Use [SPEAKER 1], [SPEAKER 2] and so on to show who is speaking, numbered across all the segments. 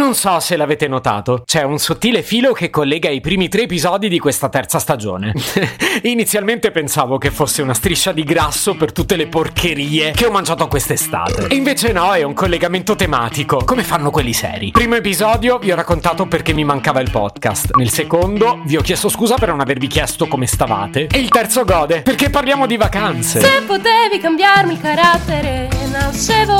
[SPEAKER 1] Non so se l'avete notato, c'è un sottile filo che collega i primi tre episodi di questa terza stagione. Inizialmente pensavo che fosse una striscia di grasso per tutte le porcherie che ho mangiato quest'estate. E invece no, è un collegamento tematico, come fanno quelli seri. Primo episodio vi ho raccontato perché mi mancava il podcast. Nel secondo vi ho chiesto scusa per non avervi chiesto come stavate. E il terzo gode, perché parliamo di vacanze.
[SPEAKER 2] Se potevi cambiarmi il carattere, nascevo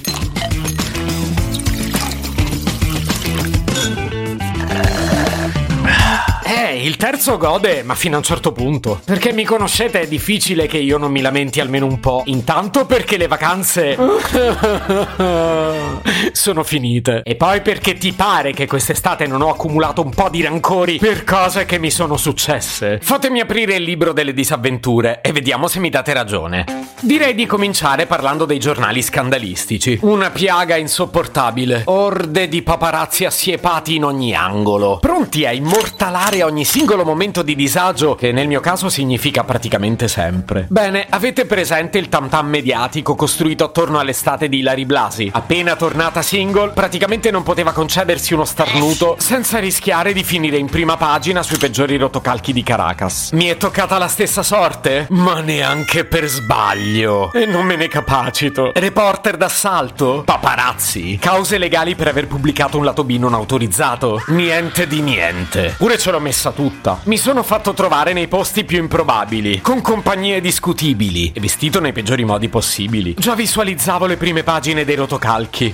[SPEAKER 1] Il terzo gode, ma fino a un certo punto. Perché mi conoscete, è difficile che io non mi lamenti almeno un po'. Intanto perché le vacanze sono finite. E poi perché ti pare che quest'estate non ho accumulato un po' di rancori per cose che mi sono successe. Fatemi aprire il libro delle disavventure e vediamo se mi date ragione. Direi di cominciare parlando dei giornali scandalistici. Una piaga insopportabile. Orde di paparazzi assiepati in ogni angolo. Pronti a immortalare ogni singolo momento di disagio, che nel mio caso significa praticamente sempre. Bene, avete presente il tam tam mediatico costruito attorno all'estate di Ilari Blasi? Appena tornata single, praticamente non poteva concedersi uno starnuto senza rischiare di finire in prima pagina sui peggiori rotocalchi di Caracas. Mi è toccata la stessa sorte? Ma neanche per sbaglio. E non me ne capacito. Reporter d'assalto? Paparazzi? Cause legali per aver pubblicato un lato B non autorizzato? Niente di niente. Pure ce l'ho messa tutta. Mi sono fatto trovare nei posti più improbabili, con compagnie discutibili e vestito nei peggiori modi possibili. Già visualizzavo le prime pagine dei rotocalchi.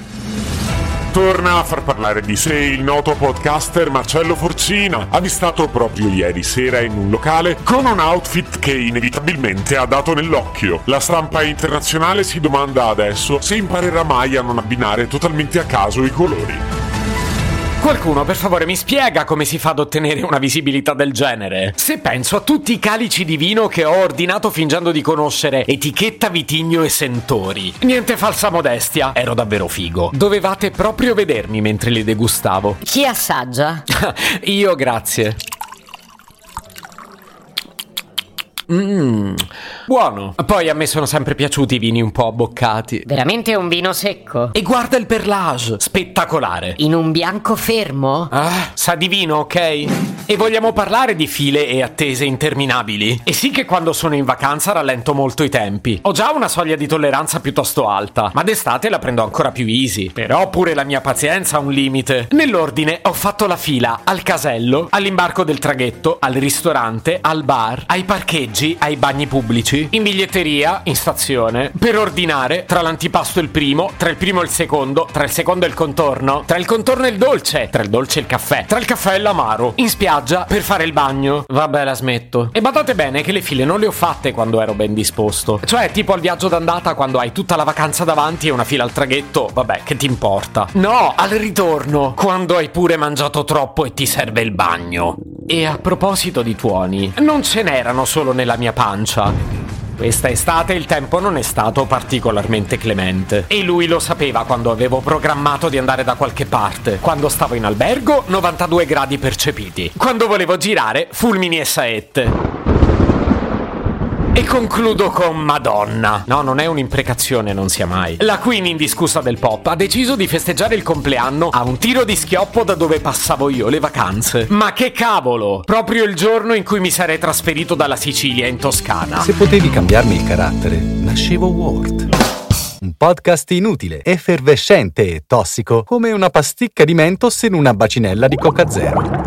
[SPEAKER 3] Torna a far parlare di sé il noto podcaster Marcello Forcina, avvistato proprio ieri sera in un locale con un outfit che inevitabilmente ha dato nell'occhio. La stampa internazionale si domanda adesso se imparerà mai a non abbinare totalmente a caso i colori.
[SPEAKER 1] Qualcuno, per favore, mi spiega come si fa ad ottenere una visibilità del genere? Se penso a tutti i calici di vino che ho ordinato fingendo di conoscere etichetta vitigno e sentori. Niente falsa modestia, ero davvero figo. Dovevate proprio vedermi mentre li degustavo.
[SPEAKER 4] Chi assaggia?
[SPEAKER 1] Io, grazie. Mmm, buono. Poi a me sono sempre piaciuti i vini un po' abboccati.
[SPEAKER 4] Veramente un vino secco?
[SPEAKER 1] E guarda il perlage, spettacolare.
[SPEAKER 4] In un bianco fermo?
[SPEAKER 1] Ah, sa di vino, ok? E vogliamo parlare di file e attese interminabili? E sì che quando sono in vacanza rallento molto i tempi. Ho già una soglia di tolleranza piuttosto alta, ma d'estate la prendo ancora più easy. Però pure la mia pazienza ha un limite. Nell'ordine ho fatto la fila al casello, all'imbarco del traghetto, al ristorante, al bar, ai parcheggi, ai bagni pubblici, in biglietteria, in stazione, per ordinare tra l'antipasto e il primo, tra il primo e il secondo, tra il secondo e il contorno, tra il contorno e il dolce, tra il dolce e il caffè, tra il caffè e l'amaro, in spiaggia per fare il bagno. Vabbè, la smetto. E badate bene che le file non le ho fatte quando ero ben disposto. Cioè, tipo al viaggio d'andata quando hai tutta la vacanza davanti e una fila al traghetto, vabbè, che ti importa? No, al ritorno, quando hai pure mangiato troppo e ti serve il bagno. E a proposito di tuoni, non ce n'erano solo nella mia pancia. Questa estate il tempo non è stato particolarmente clemente. E lui lo sapeva quando avevo programmato di andare da qualche parte. Quando stavo in albergo, 92 gradi percepiti. Quando volevo girare, fulmini e saette. E concludo con Madonna. No, non è un'imprecazione, non sia mai. La queen indiscussa del pop ha deciso di festeggiare il compleanno a un tiro di schioppo da dove passavo io le vacanze. Ma che cavolo! Proprio il giorno in cui mi sarei trasferito dalla Sicilia in Toscana.
[SPEAKER 5] Se potevi cambiarmi il carattere, nascevo Ward. Un podcast inutile, effervescente e tossico, come una pasticca di mentos in una bacinella di Coca Zero.